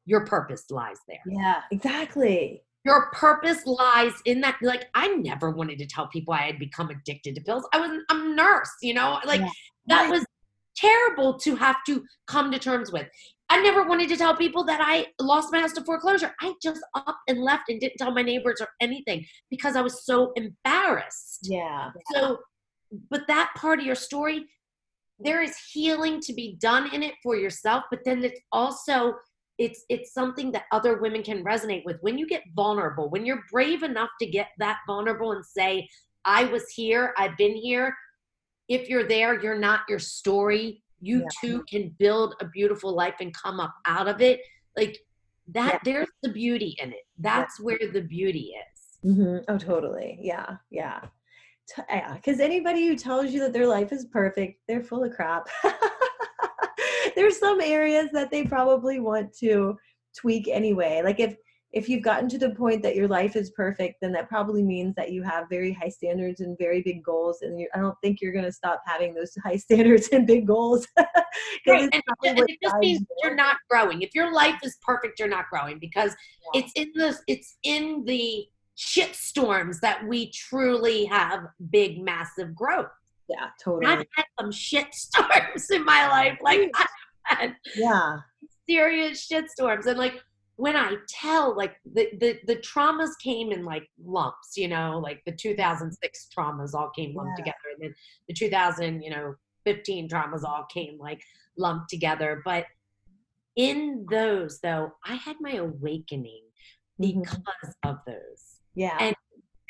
your purpose lies there. Yeah, exactly. Your purpose lies in that. Like, I never wanted to tell people I had become addicted to pills. I was, I'm a nurse, you know, like Yeah. that was terrible to have to come to terms with. I never wanted to tell people that I lost my house to foreclosure. I just up and left and didn't tell my neighbors or anything because I was so embarrassed. Yeah. So, but that part of your story, there is healing to be done in it for yourself, but then it's also it's it's something that other women can resonate with. When you get vulnerable, when you're brave enough to get that vulnerable and say, "I was here, I've been here." If you're there, you're not your story. You Yeah. too can build a beautiful life and come up out of it. Like that, there's the beauty in it. That's where the beauty is. hmm Oh, totally. Yeah. Yeah. T- yeah. Because anybody who tells you that their life is perfect, they're full of crap. There's some areas that they probably want to tweak anyway. Like if if you've gotten to the point that your life is perfect, then that probably means that you have very high standards and very big goals. And I don't think you're going to stop having those high standards and big goals. Right. And, and it just means you. you're not growing. If your life is perfect, you're not growing because Yeah. it's in the it's in the shit storms that we truly have big, massive growth. Yeah, And totally. I've had some shit storms in my life. Like I've had Yeah. serious shit storms. And like when I tell, like the, the the traumas came in like lumps, you know, like the 2006 traumas all came lumped Yeah. together, and then the 2000, you know, 15 traumas all came like lumped together. But in those, though, I had my awakening Mhm. because of those Yeah. and-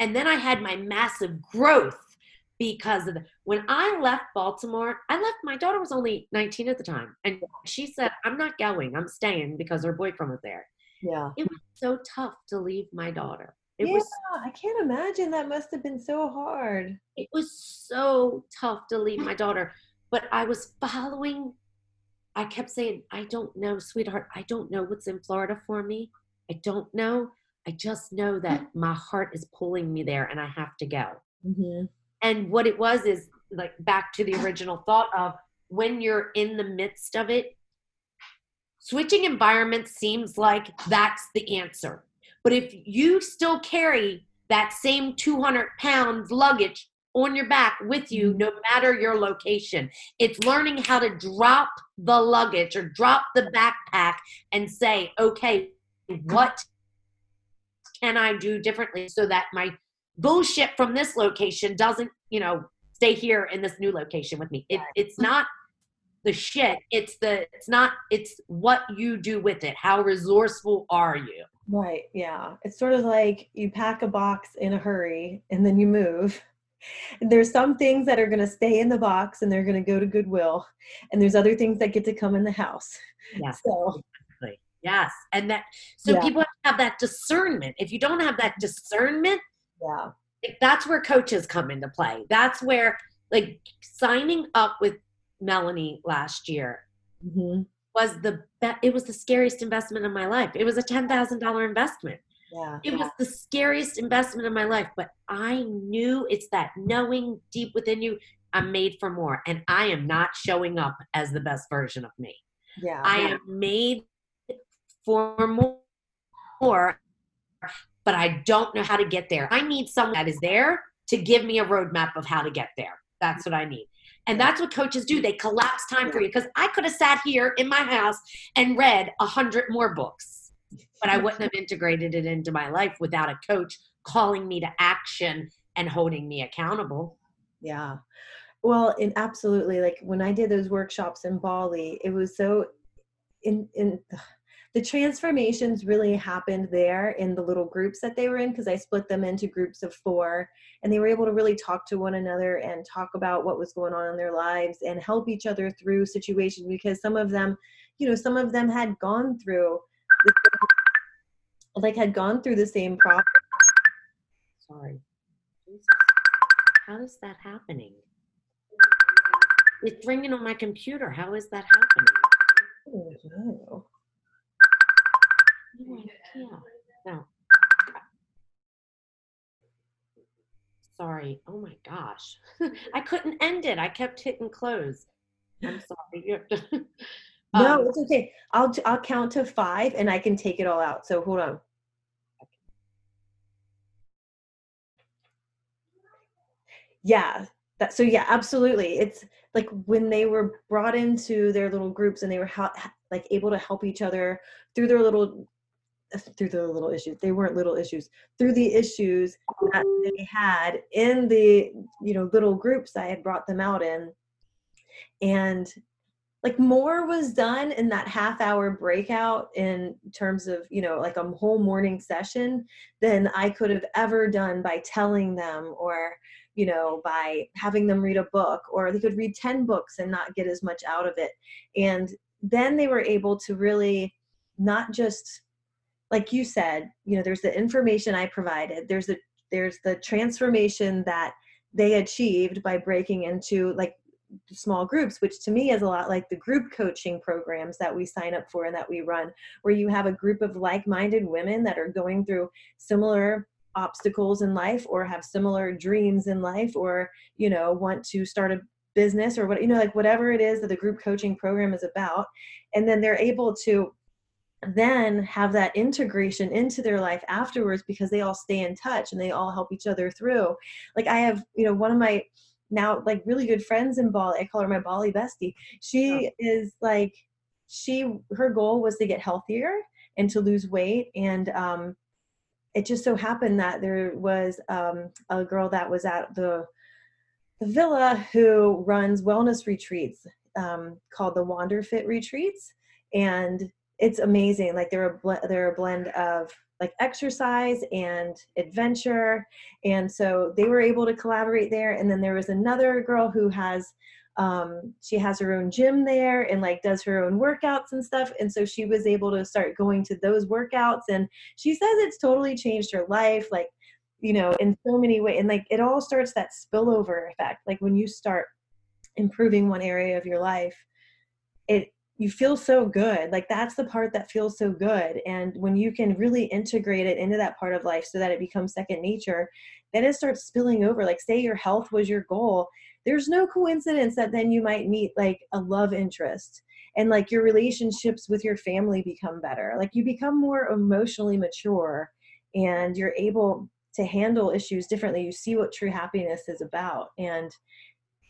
and then I had my massive growth because of the, when I left Baltimore, I left my daughter was only 19 at the time and she said I'm not going I'm staying because her boyfriend was there yeah. it was so tough to leave my daughter it yeah, was I can't imagine that must have been so hard. it was so tough to leave my daughter but I was following I kept saying I don't know sweetheart I don't know what's in Florida for me I don't know I just know that my heart is pulling me there and I have to go Mm-hmm. and what it was is like back to the original thought of when you're in the midst of it switching environments seems like that's the answer. But if you still carry that same 200 pound luggage on your back with you mm-hmm. no matter your location it's learning how to drop the luggage or drop the backpack and say okay what can i do differently so that my bullshit from this location doesn't, you know, stay here in this new location with me. It, it's not the shit. It's the, it's not, it's what you do with it. How resourceful are you? Right. Yeah. It's sort of like you pack a box in a hurry and then you move. And there's some things that are going to stay in the box and they're going to go to Goodwill. And there's other things that get to come in the house. Yes. So, Yes. And that, so Yeah. people have to have that discernment. If you don't have that discernment, yeah. like, that's where coaches come into play. That's where, like, signing up with Melanie last year hmm was the be- it was the scariest investment of my life. It was a ten thousand dollar investment. Yeah. It was the scariest investment of my life, but I knew it's that knowing deep within you, I'm made for more, and I am not showing up as the best version of me. Yeah. I am made for more, but I don't know how to get there. I need someone that is there to give me a roadmap of how to get there. That's what I need. And that's what coaches do. They collapse time for you because I could have sat here in my house and read a hundred more books, but I wouldn't have integrated it into my life without a coach calling me to action and holding me accountable. Yeah. Well, and absolutely. Like when I did those workshops in Bali, it was so in in the transformations really happened there in the little groups that they were in because I split them into groups of four and they were able to really talk to one another and talk about what was going on in their lives and help each other through situations because some of them, you know, some of them had gone through the like had gone through the same problem. Sorry. Jesus. How is that happening? It's ringing on my computer. How is that happening? Oh, No No. Sorry. Oh my gosh. I couldn't end it. I kept hitting close. I'm sorry. To- no, um, it's okay. I'll I'll count to five and I can take it all out. So hold on. Yeah. That, so yeah, absolutely. It's like when they were brought into their little groups and they were ha- like able to help each other through their little through the little issues. They weren't little issues. Through the issues that they had in the you know little groups I had brought them out in, and like more was done in that half hour breakout in terms of you know like a whole morning session than i could have ever done by telling them or you know by having them read a book or they could read 10 books and not get as much out of it and then they were able to really not just like you said you know there's the information i provided there's the there's the transformation that they achieved by breaking into like small groups, which to me is a lot like the group coaching programs that we sign up for and that we run, where you have a group of like minded women that are going through similar obstacles in life or have similar dreams in life or, you know, want to start a business or what, you know, like whatever it is that the group coaching program is about. And then they're able to then have that integration into their life afterwards because they all stay in touch and they all help each other through. Like I have, you know, one of my now like really good friends in Bali. I call her my Bali bestie. She oh. is like she her goal was to get healthier and to lose weight and um it just so happened that there was um a girl that was at the the villa who runs wellness retreats um, called the Wander Fit retreats and it's amazing like they're a bl- they're a blend of like exercise and adventure and so they were able to collaborate there and then there was another girl who has um, she has her own gym there and like does her own workouts and stuff and so she was able to start going to those workouts and she says it's totally changed her life like you know in so many ways and like it all starts that spillover effect like when you start improving one area of your life it you feel so good like that's the part that feels so good and when you can really integrate it into that part of life so that it becomes second nature then it starts spilling over like say your health was your goal there's no coincidence that then you might meet like a love interest and like your relationships with your family become better like you become more emotionally mature and you're able to handle issues differently you see what true happiness is about and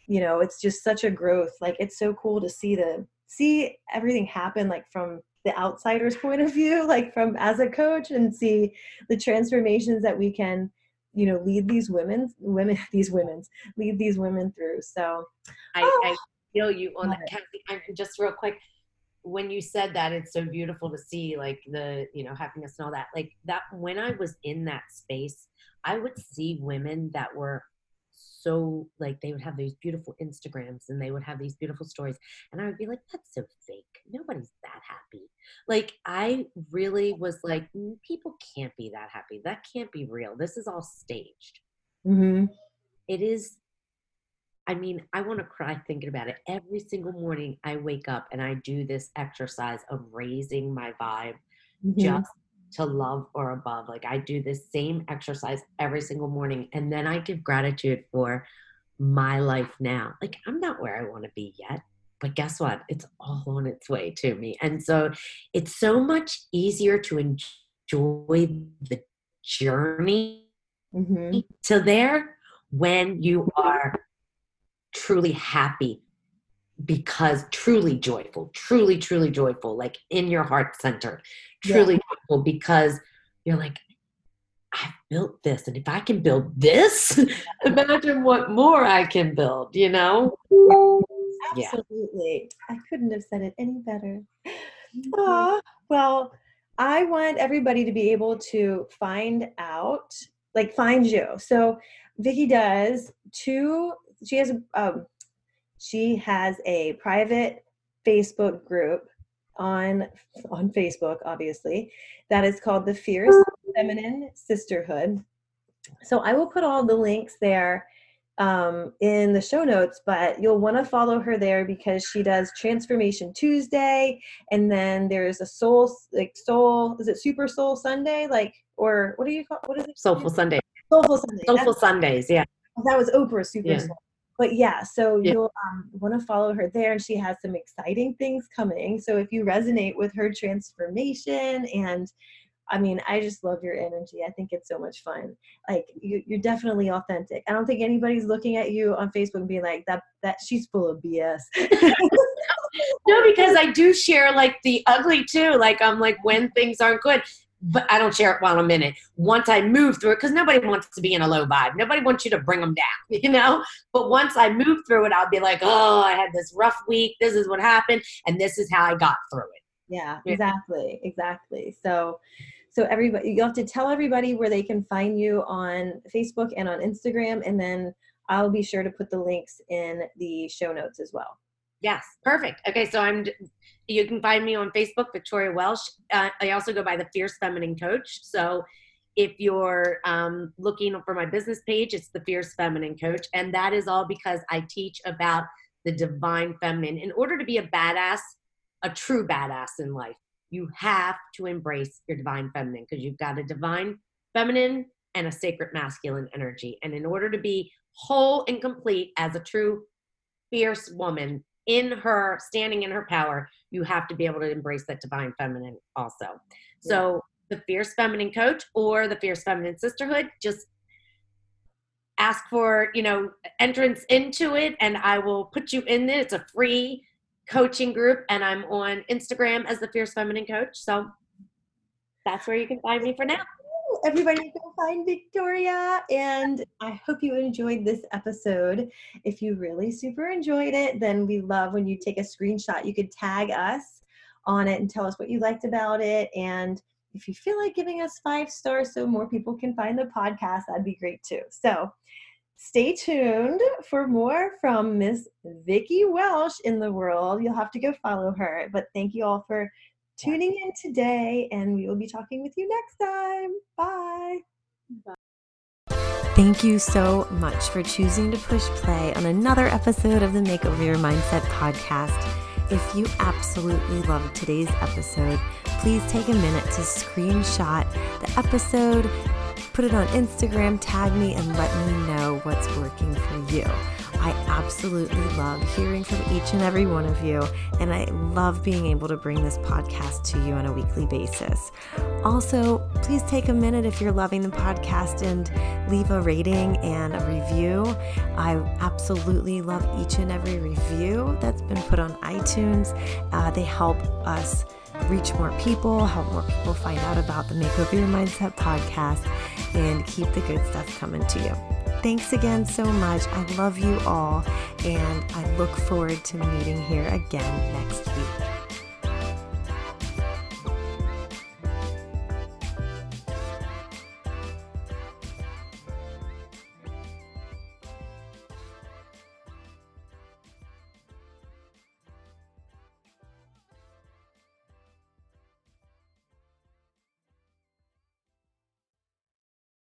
you know it's just such a growth like it's so cool to see the see everything happen like from the outsider's point of view like from as a coach and see the transformations that we can you know lead these women women these women's lead these women through. So i, oh, I feel you on that. Cassie, just real quick when you said that it's so beautiful to see like the you know happiness and all that like that when i was in that space i would see women that were so like they would have these beautiful Instagrams and they would have these beautiful stories. And I would be like, that's so fake. Nobody's that happy. Like I really was like, mm, people can't be that happy. That can't be real. This is all staged. Mm-hmm. It is. I mean, I want to cry thinking about it. Every single morning I wake up and I do this exercise of raising my vibe mm-hmm. just to love or above. Like I do this same exercise every single morning and then I give gratitude for my life now. Like I'm not where I want to be yet, but guess what? It's all on its way to me. And so it's so much easier to enjoy the journey mm-hmm. to there when you are truly happy because truly joyful, truly, truly joyful, like in your heart center, truly joyful because you're like, I built this. And if I can build this, imagine what more I can build, you know? Absolutely. Yeah. I couldn't have said it any better. Uh, well, I want everybody to be able to find out, like find you. So Vicki does two, she has um, she has a private Facebook group on on Facebook, obviously, that is called the Fierce Feminine Sisterhood. So I will put all the links there um, in the show notes, but you'll want to follow her there because she does Transformation Tuesday, and then there's a Soul like Soul. Is it Super Soul Sunday? Like or what do you call what is it? Soulful Sunday. Soulful Sunday. Soulful Sundays. Yeah. That was Oprah Super yeah. Soul. But yeah, so yeah. you'll um, want to follow her there, and she has some exciting things coming. So if you resonate with her transformation and I mean, I just love your energy. I think it's so much fun. Like you, you're definitely authentic. I don't think anybody's looking at you on Facebook and being like that. That she's full of BS. no, because I do share like the ugly too. Like I'm like when things aren't good, but I don't share it while I'm in it. Once I move through it, because nobody wants to be in a low vibe. Nobody wants you to bring them down, you know. But once I move through it, I'll be like, oh, I had this rough week. This is what happened, and this is how I got through it. Yeah, exactly, exactly. So so everybody you have to tell everybody where they can find you on facebook and on instagram and then i'll be sure to put the links in the show notes as well yes perfect. Okay so i'm you can find me on facebook victoria welsh. Uh, i also go by the fierce feminine coach. So if you're um, looking for my business page it's the fierce feminine coach and that is all because i teach about the divine feminine. In order to be a badass a true badass in life you have to embrace your divine feminine because you've got a divine feminine and a sacred masculine energy. And in order to be whole and complete as a true fierce woman in her standing in her power, you have to be able to embrace that divine feminine also. Yeah. So the fierce feminine coach or the fierce feminine sisterhood, just ask for, you know, entrance into it and I will put you in there. It's a free coaching group, and I'm on Instagram as the Fierce Feminine Coach. So that's where you can find me for now. Everybody go find Victoria, and I hope you enjoyed this episode. If you really super enjoyed it, then we love when you take a screenshot. You could tag us on it and tell us what you liked about it. And if you feel like giving us five stars so more people can find the podcast, that'd be great too. So stay tuned for more from Miss Vicki Welsh in the world. You'll have to go follow her. But thank you all for tuning in today, and we will be talking with you next time. Bye. Bye. Thank you so much for choosing to push play on another episode of the Makeover Your Mindset podcast. If you absolutely loved today's episode, please take a minute to screenshot the episode Put it on Instagram, tag me, and let me know what's working for you. I absolutely love hearing from each and every one of you, and I love being able to bring this podcast to you on a weekly basis. Also, please take a minute if you're loving the podcast and leave a rating and a review. I absolutely love each and every review that's been put on iTunes. Uh, they help us reach more people, help more people find out about the Makeover Your Mindset podcast, and keep the good stuff coming to you. Thanks again so much. I love you all, and I look forward to meeting here again next week.